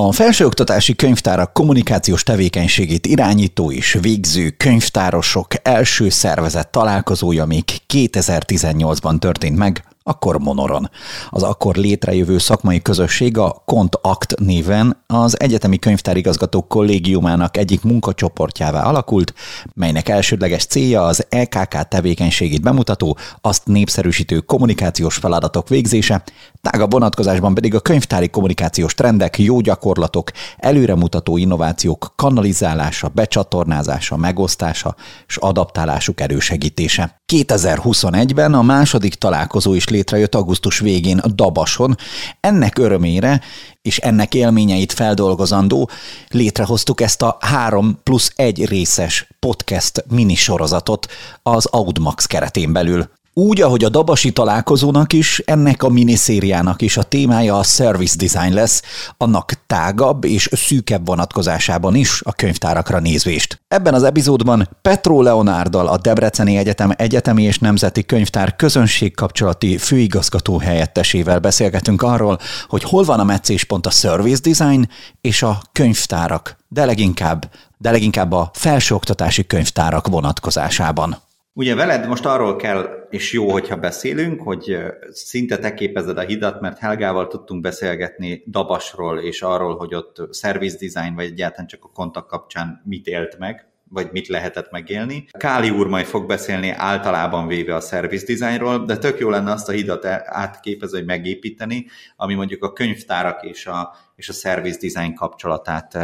A felsőoktatási könyvtárak kommunikációs tevékenységét irányító és végző könyvtárosok első szervezett találkozója még 2018-ban történt meg akkor Monoron. Az akkor létrejövő szakmai közösség a Kont Act néven az Egyetemi Könyvtárigazgatók Kollégiumának egyik munkacsoportjává alakult, melynek elsődleges célja az EKK tevékenységét bemutató, azt népszerűsítő kommunikációs feladatok végzése, tágabb vonatkozásban pedig a könyvtári kommunikációs trendek, jó gyakorlatok, előremutató innovációk kanalizálása, becsatornázása, megosztása és adaptálásuk elősegítése. 2021-ben a második találkozó is létrejött augusztus végén Dabason. Ennek örömére és ennek élményeit feldolgozandó létrehoztuk ezt a 3 plusz 1 részes podcast minisorozatot az Audmax keretén belül. Úgy, ahogy a Dabasi találkozónak is, ennek a miniszériának is a témája a service design lesz, annak tágabb és szűkebb vonatkozásában is a könyvtárakra nézvést. Ebben az epizódban Petro Leonárdal a Debreceni Egyetem Egyetemi és Nemzeti Könyvtár közönségkapcsolati főigazgató helyettesével beszélgetünk arról, hogy hol van a meccéspont a service design és a könyvtárak, de leginkább, de leginkább a felsőoktatási könyvtárak vonatkozásában. Ugye veled most arról kell, és jó, hogyha beszélünk, hogy szinte te képezed a hidat, mert Helgával tudtunk beszélgetni Dabasról, és arról, hogy ott service design, vagy egyáltalán csak a kontakt kapcsán mit élt meg, vagy mit lehetett megélni. Káli úr majd fog beszélni általában véve a service designról, de tök jó lenne azt a hidat átképezni, hogy megépíteni, ami mondjuk a könyvtárak és a, és a service design kapcsolatát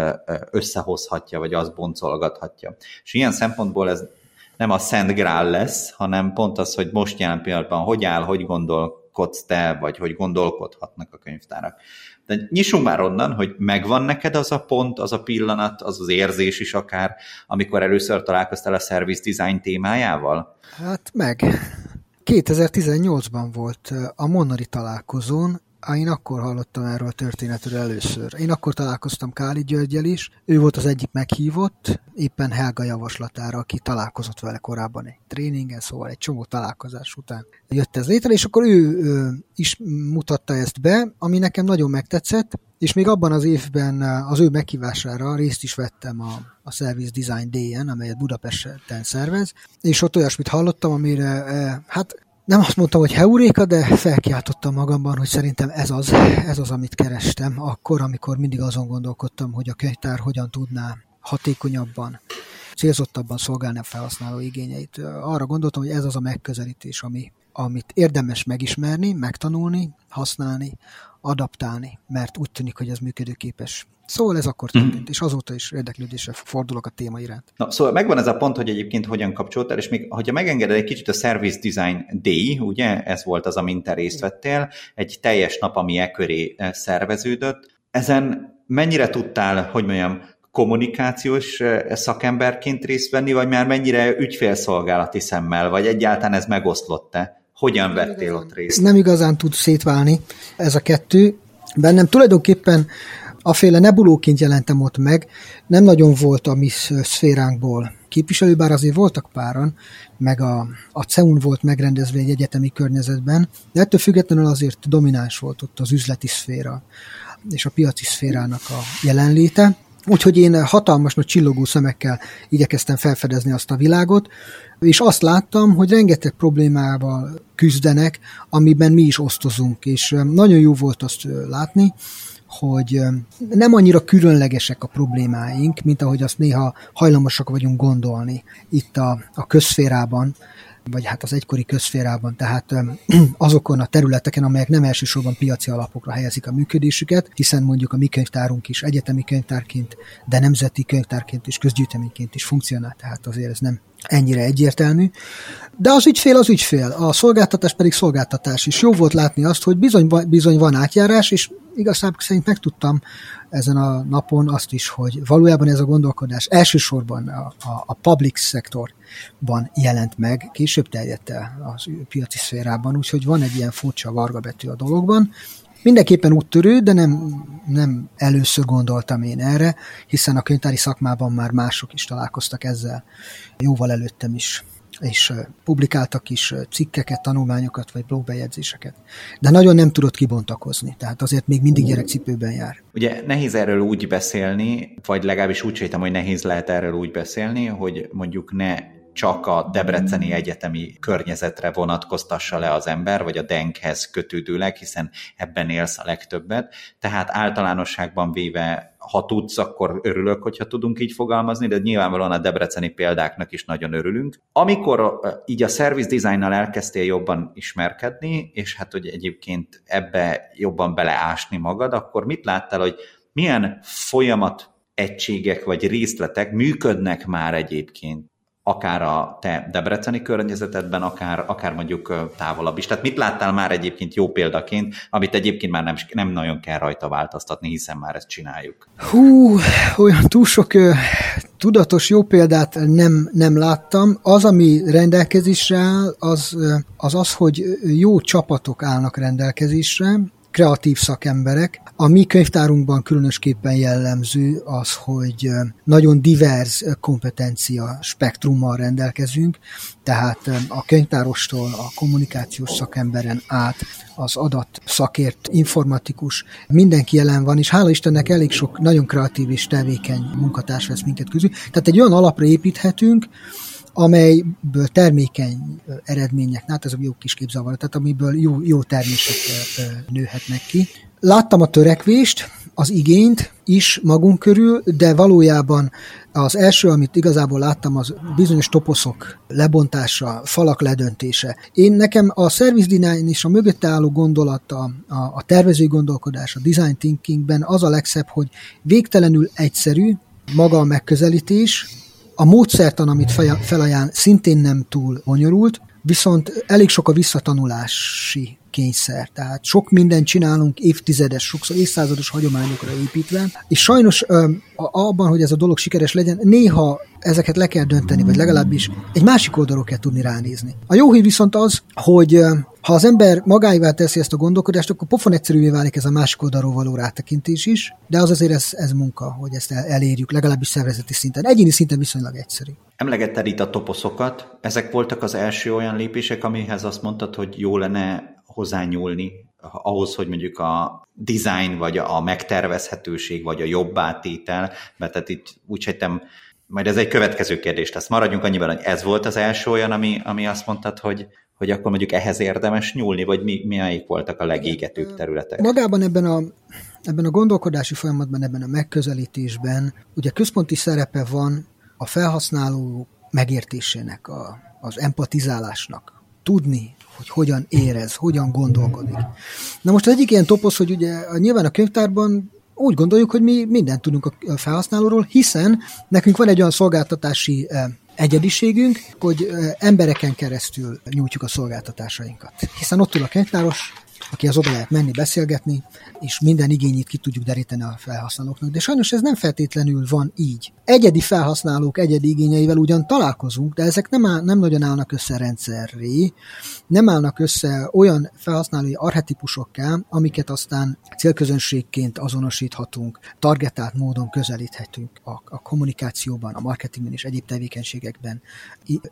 összehozhatja, vagy azt boncolgathatja. És ilyen szempontból ez nem a Szent Grál lesz, hanem pont az, hogy most jelen pillanatban hogy áll, hogy gondolkodsz te, vagy hogy gondolkodhatnak a könyvtárak. De nyissunk már onnan, hogy megvan neked az a pont, az a pillanat, az az érzés is akár, amikor először találkoztál a service design témájával? Hát meg. 2018-ban volt a Monori találkozón, én akkor hallottam erről a történetről először. Én akkor találkoztam Káli Györgyel is, ő volt az egyik meghívott, éppen Helga javaslatára, aki találkozott vele korábban egy tréningen, szóval egy csomó találkozás után jött ez létre, és akkor ő, ő is mutatta ezt be, ami nekem nagyon megtetszett, és még abban az évben az ő meghívására részt is vettem a, a Service Design Day-en, amelyet Budapesten szervez, és ott olyasmit hallottam, amire hát nem azt mondtam, hogy heuréka, de felkiáltottam magamban, hogy szerintem ez az, ez az, amit kerestem akkor, amikor mindig azon gondolkodtam, hogy a könyvtár hogyan tudná hatékonyabban, célzottabban szolgálni a felhasználó igényeit. Arra gondoltam, hogy ez az a megközelítés, ami, amit érdemes megismerni, megtanulni, használni, adaptálni, mert úgy tűnik, hogy ez működőképes. Szóval ez akkor történt, mm. és azóta is érdeklődésre fordulok a téma iránt. Na, szóval megvan ez a pont, hogy egyébként hogyan kapcsoltál, és még, hogyha megengeded egy kicsit a Service Design Day, ugye, ez volt az, amin te részt vettél, egy teljes nap, ami e köré eh, szerveződött. Ezen mennyire tudtál, hogy mondjam, kommunikációs eh, szakemberként részt venni, vagy már mennyire ügyfélszolgálati szemmel, vagy egyáltalán ez megoszlott-e? Hogyan vettél ott részt? Nem igazán tud szétválni ez a kettő. Bennem tulajdonképpen a féle nebulóként jelentem ott meg, nem nagyon volt a mi szféránkból képviselő, bár azért voltak páran, meg a, a CEUN volt megrendezve egy egyetemi környezetben, de ettől függetlenül azért domináns volt ott az üzleti szféra és a piaci szférának a jelenléte. Úgyhogy én hatalmas nagy csillogó szemekkel igyekeztem felfedezni azt a világot, és azt láttam, hogy rengeteg problémával küzdenek, amiben mi is osztozunk, és nagyon jó volt azt látni, hogy nem annyira különlegesek a problémáink, mint ahogy azt néha hajlamosak vagyunk gondolni itt a, a közférában, vagy hát az egykori közférában, tehát azokon a területeken, amelyek nem elsősorban piaci alapokra helyezik a működésüket, hiszen mondjuk a mi könyvtárunk is egyetemi könyvtárként, de nemzeti könyvtárként és közgyűjteményként is funkcionál, tehát azért ez nem ennyire egyértelmű. De az ügyfél az ügyfél, a szolgáltatás pedig szolgáltatás is. Jó volt látni azt, hogy bizony, bizony van átjárás, és igazából szerint megtudtam ezen a napon azt is, hogy valójában ez a gondolkodás elsősorban a, a, a public szektorban jelent meg, később terjedt el a piaci szférában, úgyhogy van egy ilyen furcsa varga betű a dologban. Mindenképpen úttörő, de nem, nem először gondoltam én erre, hiszen a könyvtári szakmában már mások is találkoztak ezzel, jóval előttem is. és publikáltak is cikkeket, tanulmányokat, vagy blogbejegyzéseket. De nagyon nem tudott kibontakozni, tehát azért még mindig gyerekcipőben jár. Ugye nehéz erről úgy beszélni, vagy legalábbis úgy sejtem, hogy nehéz lehet erről úgy beszélni, hogy mondjuk ne csak a Debreceni Egyetemi környezetre vonatkoztassa le az ember, vagy a denkhez kötődőleg, hiszen ebben élsz a legtöbbet. Tehát általánosságban véve ha tudsz, akkor örülök, hogyha tudunk így fogalmazni, de nyilvánvalóan a debreceni példáknak is nagyon örülünk. Amikor így a service designnal elkezdtél jobban ismerkedni, és hát hogy egyébként ebbe jobban beleásni magad, akkor mit láttál, hogy milyen folyamat egységek vagy részletek működnek már egyébként akár a te debreceni környezetedben, akár, akár mondjuk távolabb is. Tehát mit láttál már egyébként jó példaként, amit egyébként már nem, nem nagyon kell rajta változtatni, hiszen már ezt csináljuk? Hú, olyan túl sok ö, tudatos jó példát nem, nem láttam. Az, ami rendelkezésre áll, az, az az, hogy jó csapatok állnak rendelkezésre, kreatív szakemberek. A mi könyvtárunkban különösképpen jellemző az, hogy nagyon divers kompetencia spektrummal rendelkezünk, tehát a könyvtárostól a kommunikációs szakemberen át az adat szakért, informatikus, mindenki jelen van, és hála Istennek elég sok nagyon kreatív és tevékeny munkatárs vesz minket közül. Tehát egy olyan alapra építhetünk, amelyből termékeny eredmények, hát ez a jó kis képzavar, tehát amiből jó, jó termések nőhetnek ki. Láttam a törekvést, az igényt is magunk körül, de valójában az első, amit igazából láttam, az bizonyos toposzok lebontása, falak ledöntése. Én nekem a service design és a mögötte álló gondolat, a, a, a tervezői gondolkodás, a design thinkingben az a legszebb, hogy végtelenül egyszerű, maga a megközelítés, a módszertan, amit felajánl, szintén nem túl bonyolult, viszont elég sok a visszatanulási kényszer. Tehát sok mindent csinálunk évtizedes, sokszor évszázados hagyományokra építve, és sajnos abban, hogy ez a dolog sikeres legyen, néha ezeket le kell dönteni, vagy legalábbis egy másik oldalról kell tudni ránézni. A jó hír viszont az, hogy ha az ember magáival teszi ezt a gondolkodást, akkor pofon egyszerűvé válik ez a másik oldalról való rátekintés is, de az azért ez, ez munka, hogy ezt elérjük, legalábbis szervezeti szinten. Egyéni szinten viszonylag egyszerű. Emlegetted itt a toposzokat. Ezek voltak az első olyan lépések, amihez azt mondtad, hogy jó lenne hozzányúlni ahhoz, hogy mondjuk a design, vagy a megtervezhetőség, vagy a jobb átétel, mert tehát itt úgy sejtem, majd ez egy következő kérdés lesz. Maradjunk annyiban, hogy ez volt az első olyan, ami, ami azt mondtad, hogy, hogy akkor mondjuk ehhez érdemes nyúlni, vagy mi, mi voltak a legégetőbb területek? Magában ebben a, ebben a gondolkodási folyamatban, ebben a megközelítésben ugye központi szerepe van a felhasználó megértésének, a, az empatizálásnak. Tudni, hogy hogyan érez, hogyan gondolkodik. Na most az egyik ilyen toposz, hogy ugye nyilván a könyvtárban úgy gondoljuk, hogy mi mindent tudunk a felhasználóról, hiszen nekünk van egy olyan szolgáltatási eh, egyediségünk, hogy eh, embereken keresztül nyújtjuk a szolgáltatásainkat. Hiszen ott ül a könyvtáros, az oda lehet menni, beszélgetni, és minden igényét ki tudjuk deríteni a felhasználóknak. De sajnos ez nem feltétlenül van így. Egyedi felhasználók egyedi igényeivel ugyan találkozunk, de ezek nem, áll, nem nagyon állnak össze rendszerré, nem állnak össze olyan felhasználói arhetipusokká, amiket aztán célközönségként azonosíthatunk, targetált módon közelíthetünk a, a kommunikációban, a marketingben és egyéb tevékenységekben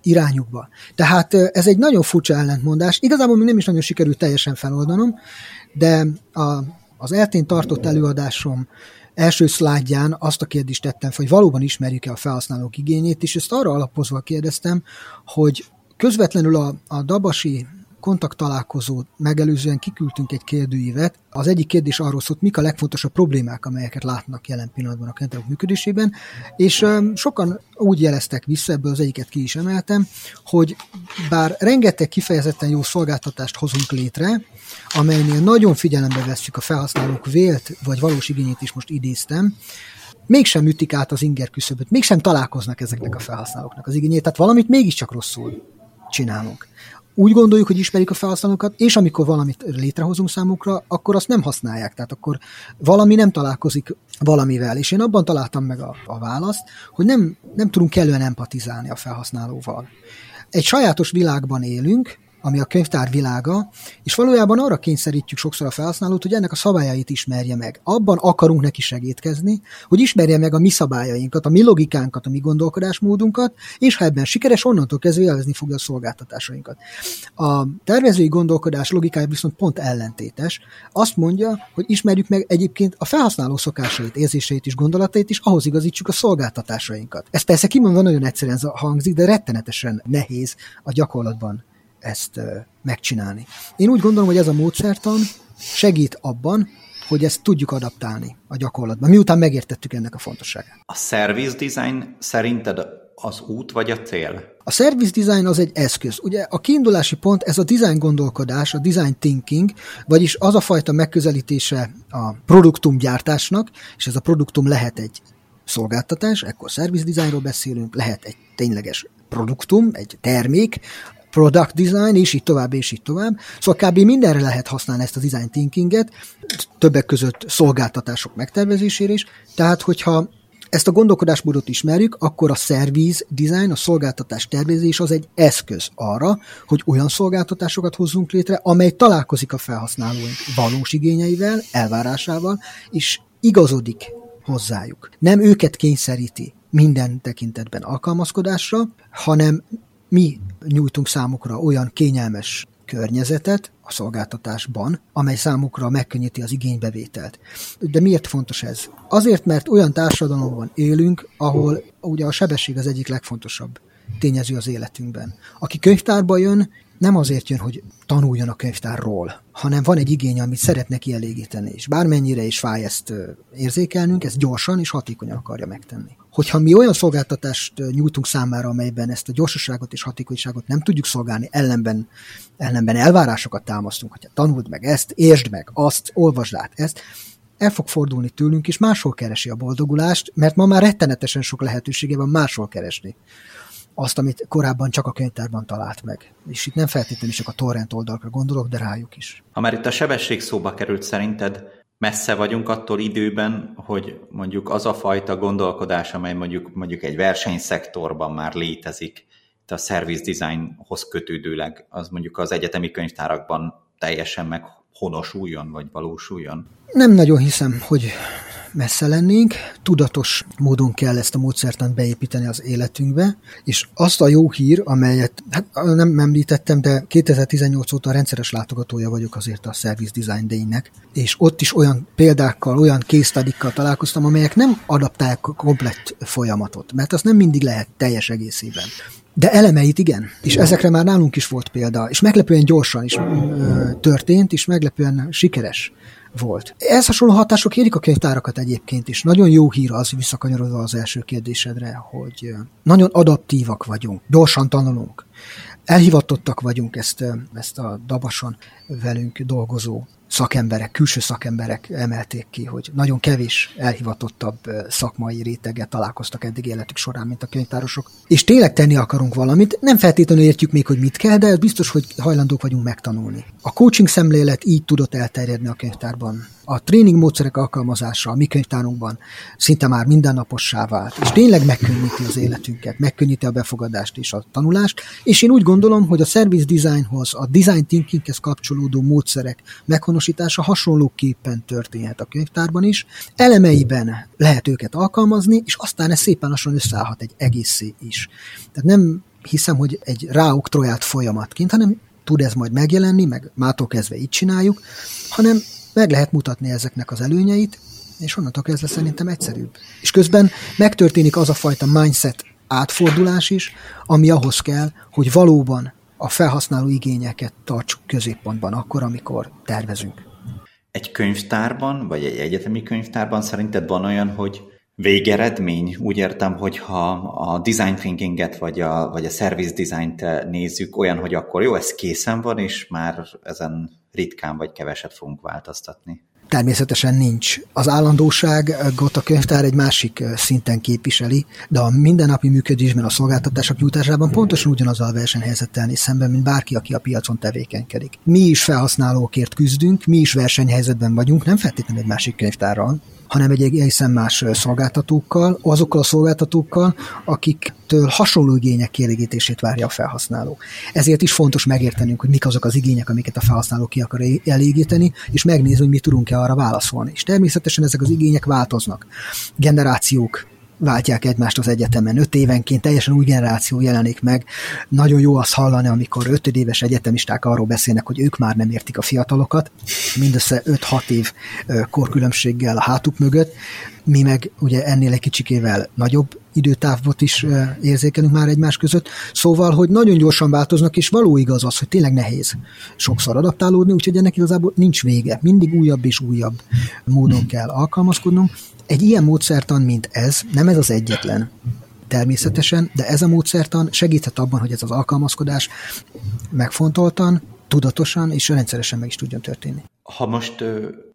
irányukba. Tehát ez egy nagyon furcsa ellentmondás. Igazából még nem is nagyon sikerült teljesen feloldanom, de a, az eltén tartott előadásom első szlájdján azt a kérdést tettem hogy valóban ismerjük-e a felhasználók igényét, és ezt arra alapozva kérdeztem, hogy közvetlenül a, a Dabasi kontakttalálkozót megelőzően kiküldtünk egy kérdőívet. Az egyik kérdés arról szólt, mik a legfontosabb problémák, amelyeket látnak jelen pillanatban a kentelok működésében, és sokan úgy jeleztek vissza, ebből az egyiket ki is emeltem, hogy bár rengeteg kifejezetten jó szolgáltatást hozunk létre, amelynél nagyon figyelembe vesszük a felhasználók vélt vagy valós igényét is most idéztem, mégsem ütik át az inger küszöböt, mégsem találkoznak ezeknek a felhasználóknak az igényét, tehát valamit mégiscsak rosszul csinálunk úgy gondoljuk, hogy ismerik a felhasználókat, és amikor valamit létrehozunk számukra, akkor azt nem használják. Tehát akkor valami nem találkozik valamivel. És én abban találtam meg a, a választ, hogy nem, nem tudunk kellően empatizálni a felhasználóval. Egy sajátos világban élünk, ami a könyvtár világa, és valójában arra kényszerítjük sokszor a felhasználót, hogy ennek a szabályait ismerje meg. Abban akarunk neki segítkezni, hogy ismerje meg a mi szabályainkat, a mi logikánkat, a mi gondolkodásmódunkat, és ha ebben sikeres, onnantól kezdve élvezni fogja a szolgáltatásainkat. A tervezői gondolkodás logikája viszont pont ellentétes. Azt mondja, hogy ismerjük meg egyébként a felhasználó szokásait, érzéseit és gondolatait, és ahhoz igazítsuk a szolgáltatásainkat. Ez persze kimondva nagyon egyszerűen hangzik, de rettenetesen nehéz a gyakorlatban ezt megcsinálni. Én úgy gondolom, hogy ez a módszertan segít abban, hogy ezt tudjuk adaptálni a gyakorlatban, miután megértettük ennek a fontosságát. A service design szerinted az út vagy a cél? A service design az egy eszköz. Ugye a kiindulási pont ez a design gondolkodás, a design thinking, vagyis az a fajta megközelítése a produktumgyártásnak, és ez a produktum lehet egy szolgáltatás, ekkor service designról beszélünk, lehet egy tényleges produktum, egy termék, product design, és így tovább, és így tovább. Szóval kb. mindenre lehet használni ezt a design thinkinget, többek között szolgáltatások megtervezésére is. Tehát, hogyha ezt a gondolkodásmódot ismerjük, akkor a service design, a szolgáltatás tervezés az egy eszköz arra, hogy olyan szolgáltatásokat hozzunk létre, amely találkozik a felhasználóink valós igényeivel, elvárásával, és igazodik hozzájuk. Nem őket kényszeríti minden tekintetben alkalmazkodásra, hanem mi nyújtunk számukra olyan kényelmes környezetet a szolgáltatásban, amely számukra megkönnyíti az igénybevételt. De miért fontos ez? Azért, mert olyan társadalomban élünk, ahol ugye a sebesség az egyik legfontosabb tényező az életünkben. Aki könyvtárba jön, nem azért jön, hogy tanuljon a könyvtárról, hanem van egy igény, amit szeretne kielégíteni, és bármennyire is fáj ezt érzékelnünk, ezt gyorsan és hatékonyan akarja megtenni. Hogyha mi olyan szolgáltatást nyújtunk számára, amelyben ezt a gyorsaságot és hatékonyságot nem tudjuk szolgálni, ellenben, ellenben elvárásokat támasztunk, hogy tanuld meg ezt, értsd meg azt, olvasd át ezt, el fog fordulni tőlünk, és máshol keresi a boldogulást, mert ma már rettenetesen sok lehetősége van máshol keresni azt, amit korábban csak a könyvtárban talált meg. És itt nem feltétlenül csak a torrent oldalakra gondolok, de rájuk is. Ha már itt a sebesség szóba került, szerinted messze vagyunk attól időben, hogy mondjuk az a fajta gondolkodás, amely mondjuk, mondjuk egy versenyszektorban már létezik, a service designhoz kötődőleg, az mondjuk az egyetemi könyvtárakban teljesen meghonosuljon, vagy valósuljon? Nem nagyon hiszem, hogy messze lennénk, tudatos módon kell ezt a módszertant beépíteni az életünkbe, és azt a jó hír, amelyet hát nem említettem, de 2018 óta rendszeres látogatója vagyok azért a Service Design Day-nek, és ott is olyan példákkal, olyan késztadikkal találkoztam, amelyek nem adaptálják komplett folyamatot, mert azt nem mindig lehet teljes egészében. De elemeit igen, és ezekre már nálunk is volt példa, és meglepően gyorsan is ö, történt, és meglepően sikeres volt. Ez hasonló hatások érik a könyvtárakat egyébként is. Nagyon jó hír az, visszakanyarodva az első kérdésedre, hogy nagyon adaptívak vagyunk, gyorsan tanulunk. Elhivatottak vagyunk ezt, ezt a dabason velünk dolgozó szakemberek, külső szakemberek emelték ki, hogy nagyon kevés elhivatottabb szakmai réteggel találkoztak eddig életük során, mint a könyvtárosok. És tényleg tenni akarunk valamit, nem feltétlenül értjük még, hogy mit kell, de biztos, hogy hajlandók vagyunk megtanulni. A coaching szemlélet így tudott elterjedni a könyvtárban a tréning módszerek alkalmazása a mi könyvtárunkban szinte már mindennapossá vált, és tényleg megkönnyíti az életünket, megkönnyíti a befogadást és a tanulást, és én úgy gondolom, hogy a service designhoz, a design thinkinghez kapcsolódó módszerek meghonosítása hasonlóképpen történhet a könyvtárban is, elemeiben lehet őket alkalmazni, és aztán ez szépen lassan összeállhat egy egészé is. Tehát nem hiszem, hogy egy ráoktrojált folyamatként, hanem tud ez majd megjelenni, meg mától kezdve így csináljuk, hanem meg lehet mutatni ezeknek az előnyeit, és onnantól kezdve szerintem egyszerűbb. És közben megtörténik az a fajta mindset átfordulás is, ami ahhoz kell, hogy valóban a felhasználó igényeket tartsuk középpontban akkor, amikor tervezünk. Egy könyvtárban, vagy egy egyetemi könyvtárban szerinted van olyan, hogy végeredmény? Úgy értem, hogy ha a design thinkinget, vagy a, vagy a service design-t nézzük, olyan, hogy akkor jó, ez készen van, és már ezen ritkán vagy keveset fogunk változtatni. Természetesen nincs. Az állandóságot a könyvtár egy másik szinten képviseli, de a mindennapi működésben, a szolgáltatások nyújtásában pontosan ugyanazzal a versenyhelyzettel néz szemben, mint bárki, aki a piacon tevékenykedik. Mi is felhasználókért küzdünk, mi is versenyhelyzetben vagyunk, nem feltétlenül egy másik könyvtárral, hanem egy egészen más szolgáltatókkal, azokkal a szolgáltatókkal, akiktől hasonló igények kielégítését várja a felhasználó. Ezért is fontos megértenünk, hogy mik azok az igények, amiket a felhasználó ki akar elégíteni, és megnézni, hogy mi tudunk-e arra válaszolni. És természetesen ezek az igények változnak. Generációk váltják egymást az egyetemen. Öt évenként teljesen új generáció jelenik meg. Nagyon jó azt hallani, amikor ötödéves egyetemisták arról beszélnek, hogy ők már nem értik a fiatalokat, mindössze 5-6 év korkülönbséggel a hátuk mögött. Mi meg ugye ennél egy kicsikével nagyobb időtávot is érzékelünk már egymás között. Szóval, hogy nagyon gyorsan változnak, és való igaz az, hogy tényleg nehéz sokszor adaptálódni, úgyhogy ennek igazából nincs vége. Mindig újabb és újabb módon kell alkalmazkodnunk, egy ilyen módszertan, mint ez, nem ez az egyetlen, természetesen, de ez a módszertan segíthet abban, hogy ez az alkalmazkodás megfontoltan, tudatosan és rendszeresen meg is tudjon történni. Ha most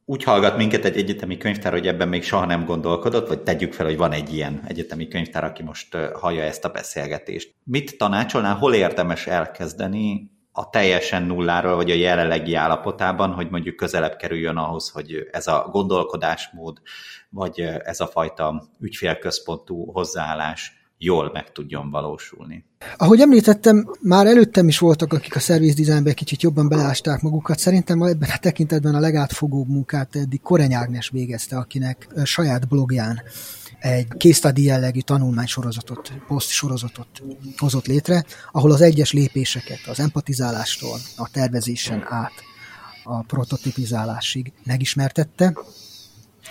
úgy hallgat minket egy egyetemi könyvtár, hogy ebben még soha nem gondolkodott, vagy tegyük fel, hogy van egy ilyen egyetemi könyvtár, aki most hallja ezt a beszélgetést. Mit tanácsolnál, hol érdemes elkezdeni a teljesen nulláról, vagy a jelenlegi állapotában, hogy mondjuk közelebb kerüljön ahhoz, hogy ez a gondolkodásmód, vagy ez a fajta ügyfélközpontú hozzáállás jól meg tudjon valósulni. Ahogy említettem, már előttem is voltak, akik a service designbe kicsit jobban beleásták magukat. Szerintem ebben a tekintetben a legátfogóbb munkát eddig Koreny Ágnes végezte, akinek saját blogján egy case jellegű tanulmánysorozatot, poszt sorozatot hozott létre, ahol az egyes lépéseket, az empatizálástól a tervezésen át a prototipizálásig megismertette.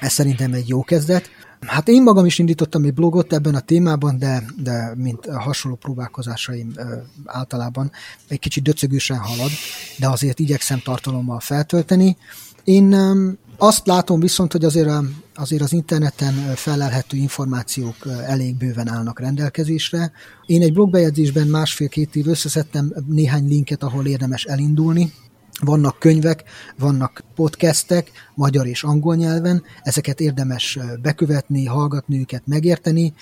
Ez szerintem egy jó kezdet. Hát én magam is indítottam egy blogot ebben a témában, de, de mint hasonló próbálkozásaim általában egy kicsit döcögősen halad, de azért igyekszem tartalommal feltölteni. Én azt látom viszont, hogy azért, a, azért az interneten felelhető információk elég bőven állnak rendelkezésre. Én egy blogbejegyzésben másfél-két év összeszedtem néhány linket, ahol érdemes elindulni, vannak könyvek, vannak podcastek, magyar és angol nyelven, ezeket érdemes bekövetni, hallgatni őket, megérteni,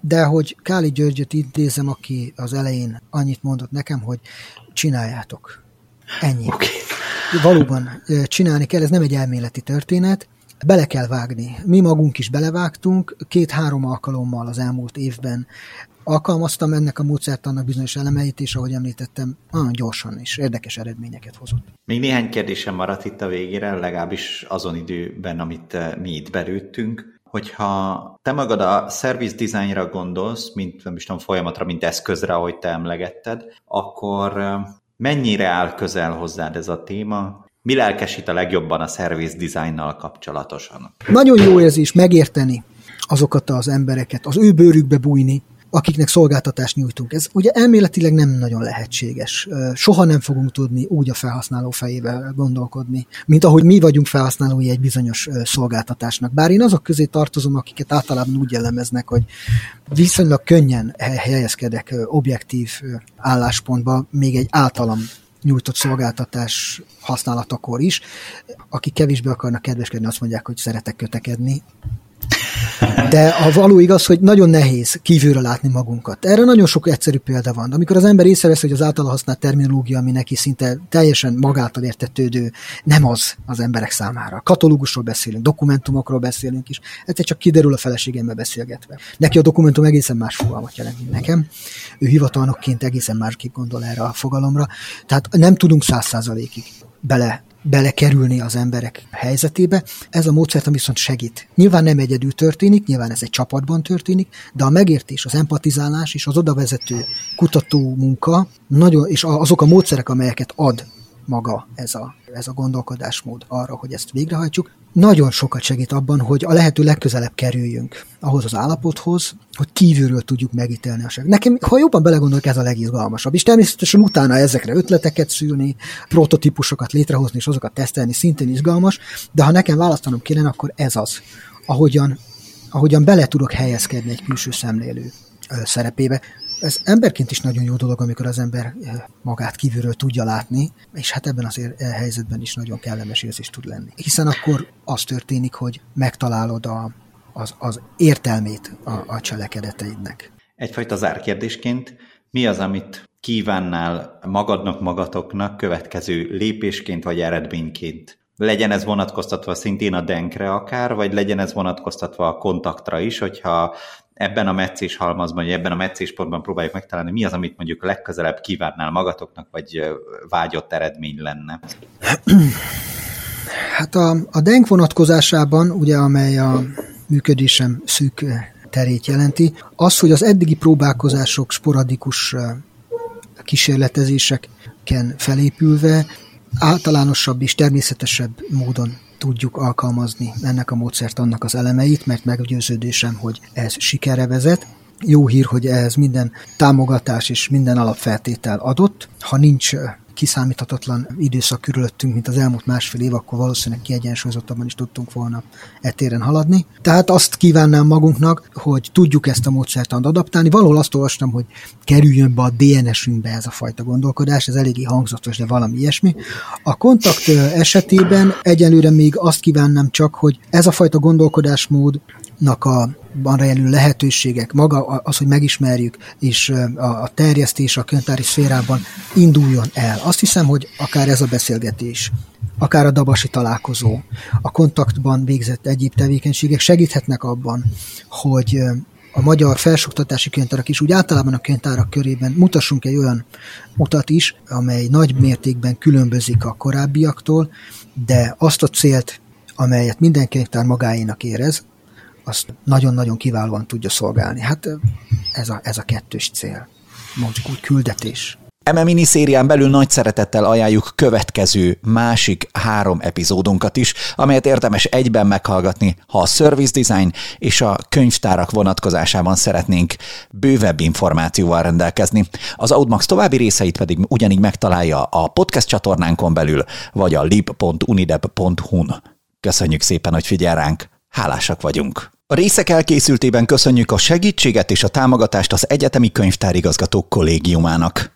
de hogy Káli Györgyöt idézem, aki az elején annyit mondott nekem, hogy csináljátok. Ennyi. Okay. Valóban csinálni kell, ez nem egy elméleti történet, bele kell vágni. Mi magunk is belevágtunk, két-három alkalommal az elmúlt évben alkalmaztam ennek a módszert annak bizonyos elemeit, és ahogy említettem, nagyon gyorsan és érdekes eredményeket hozott. Még néhány kérdésem maradt itt a végére, legalábbis azon időben, amit eh, mi itt belőttünk. Hogyha te magad a service designra gondolsz, mint nem is tudom, folyamatra, mint eszközre, ahogy te emlegetted, akkor eh, mennyire áll közel hozzád ez a téma? Mi lelkesít a legjobban a service designnal kapcsolatosan? Nagyon jó érzés megérteni azokat az embereket, az ő bőrükbe bújni, akiknek szolgáltatást nyújtunk. Ez ugye elméletileg nem nagyon lehetséges. Soha nem fogunk tudni úgy a felhasználó fejével gondolkodni, mint ahogy mi vagyunk felhasználói egy bizonyos szolgáltatásnak. Bár én azok közé tartozom, akiket általában úgy jellemeznek, hogy viszonylag könnyen helyezkedek objektív álláspontba, még egy általam nyújtott szolgáltatás használatakor is. Akik kevésbé akarnak kedveskedni, azt mondják, hogy szeretek kötekedni. De a való igaz, hogy nagyon nehéz kívülről látni magunkat. Erre nagyon sok egyszerű példa van. Amikor az ember észrevesz, hogy az általa használt terminológia, ami neki szinte teljesen magától értetődő, nem az az emberek számára. Katalógusról beszélünk, dokumentumokról beszélünk is. Egyszer csak kiderül a feleségemmel beszélgetve. Neki a dokumentum egészen más fogalmat jelent, mint nekem. Ő hivatalnokként egészen másképp gondol erre a fogalomra. Tehát nem tudunk száz százalékig bele belekerülni az emberek helyzetébe. Ez a módszert viszont segít. Nyilván nem egyedül történik, nyilván ez egy csapatban történik, de a megértés, az empatizálás és az odavezető kutató munka, nagyon, és azok a módszerek, amelyeket ad maga ez a, ez a gondolkodásmód arra, hogy ezt végrehajtsuk, nagyon sokat segít abban, hogy a lehető legközelebb kerüljünk ahhoz az állapothoz, hogy kívülről tudjuk megítélni a seg. Nekem, ha jobban belegondolok, ez a legizgalmasabb. És természetesen utána ezekre ötleteket szülni, prototípusokat létrehozni, és azokat tesztelni szintén izgalmas, de ha nekem választanom kéne, akkor ez az, ahogyan, ahogyan bele tudok helyezkedni egy külső szemlélő szerepébe. Ez emberként is nagyon jó dolog, amikor az ember magát kívülről tudja látni, és hát ebben az helyzetben is nagyon kellemes érzés tud lenni. Hiszen akkor az történik, hogy megtalálod a, az, az értelmét a, a cselekedeteidnek. Egyfajta zárkérdésként, mi az, amit kívánnál magadnak, magatoknak következő lépésként vagy eredményként? Legyen ez vonatkoztatva szintén a denkre akár, vagy legyen ez vonatkoztatva a kontaktra is, hogyha ebben a meccés halmazban, vagy ebben a meccéspontban próbáljuk megtalálni, mi az, amit mondjuk legközelebb kívánnál magatoknak, vagy vágyott eredmény lenne? Hát a, a denk vonatkozásában, ugye, amely a működésem szűk terét jelenti, az, hogy az eddigi próbálkozások sporadikus kísérletezéseken felépülve általánosabb és természetesebb módon tudjuk alkalmazni ennek a módszert annak az elemeit, mert meggyőződésem, hogy ez sikerre vezet. Jó hír, hogy ehhez minden támogatás és minden alapfeltétel adott. Ha nincs kiszámíthatatlan időszak körülöttünk, mint az elmúlt másfél év, akkor valószínűleg kiegyensúlyozottabban is tudtunk volna etéren haladni. Tehát azt kívánnám magunknak, hogy tudjuk ezt a módszertant adaptálni. Valahol azt olvastam, hogy kerüljön be a DNS-ünkbe ez a fajta gondolkodás, ez eléggé hangzatos, de valami ilyesmi. A kontakt esetében egyelőre még azt kívánnám csak, hogy ez a fajta gondolkodásmódnak a van rejlő lehetőségek, maga az, hogy megismerjük, és a terjesztés a könyvtári szférában induljon el. Azt hiszem, hogy akár ez a beszélgetés, akár a dabasi találkozó, a kontaktban végzett egyéb tevékenységek segíthetnek abban, hogy a magyar felsőoktatási könyvtárak is, úgy általában a könyvtárak körében mutassunk egy olyan utat is, amely nagy mértékben különbözik a korábbiaktól, de azt a célt, amelyet minden könyvtár magáénak érez, azt nagyon-nagyon kiválóan tudja szolgálni. Hát ez a, ez a kettős cél. Mondjuk úgy küldetés. Eme miniszérián belül nagy szeretettel ajánljuk következő másik három epizódunkat is, amelyet érdemes egyben meghallgatni, ha a service design és a könyvtárak vonatkozásában szeretnénk bővebb információval rendelkezni. Az Audmax további részeit pedig ugyanígy megtalálja a podcast csatornánkon belül, vagy a lib.unideb.hu-n. Köszönjük szépen, hogy figyel ránk! Hálásak vagyunk! A részek elkészültében köszönjük a segítséget és a támogatást az Egyetemi Könyvtárigazgatók kollégiumának.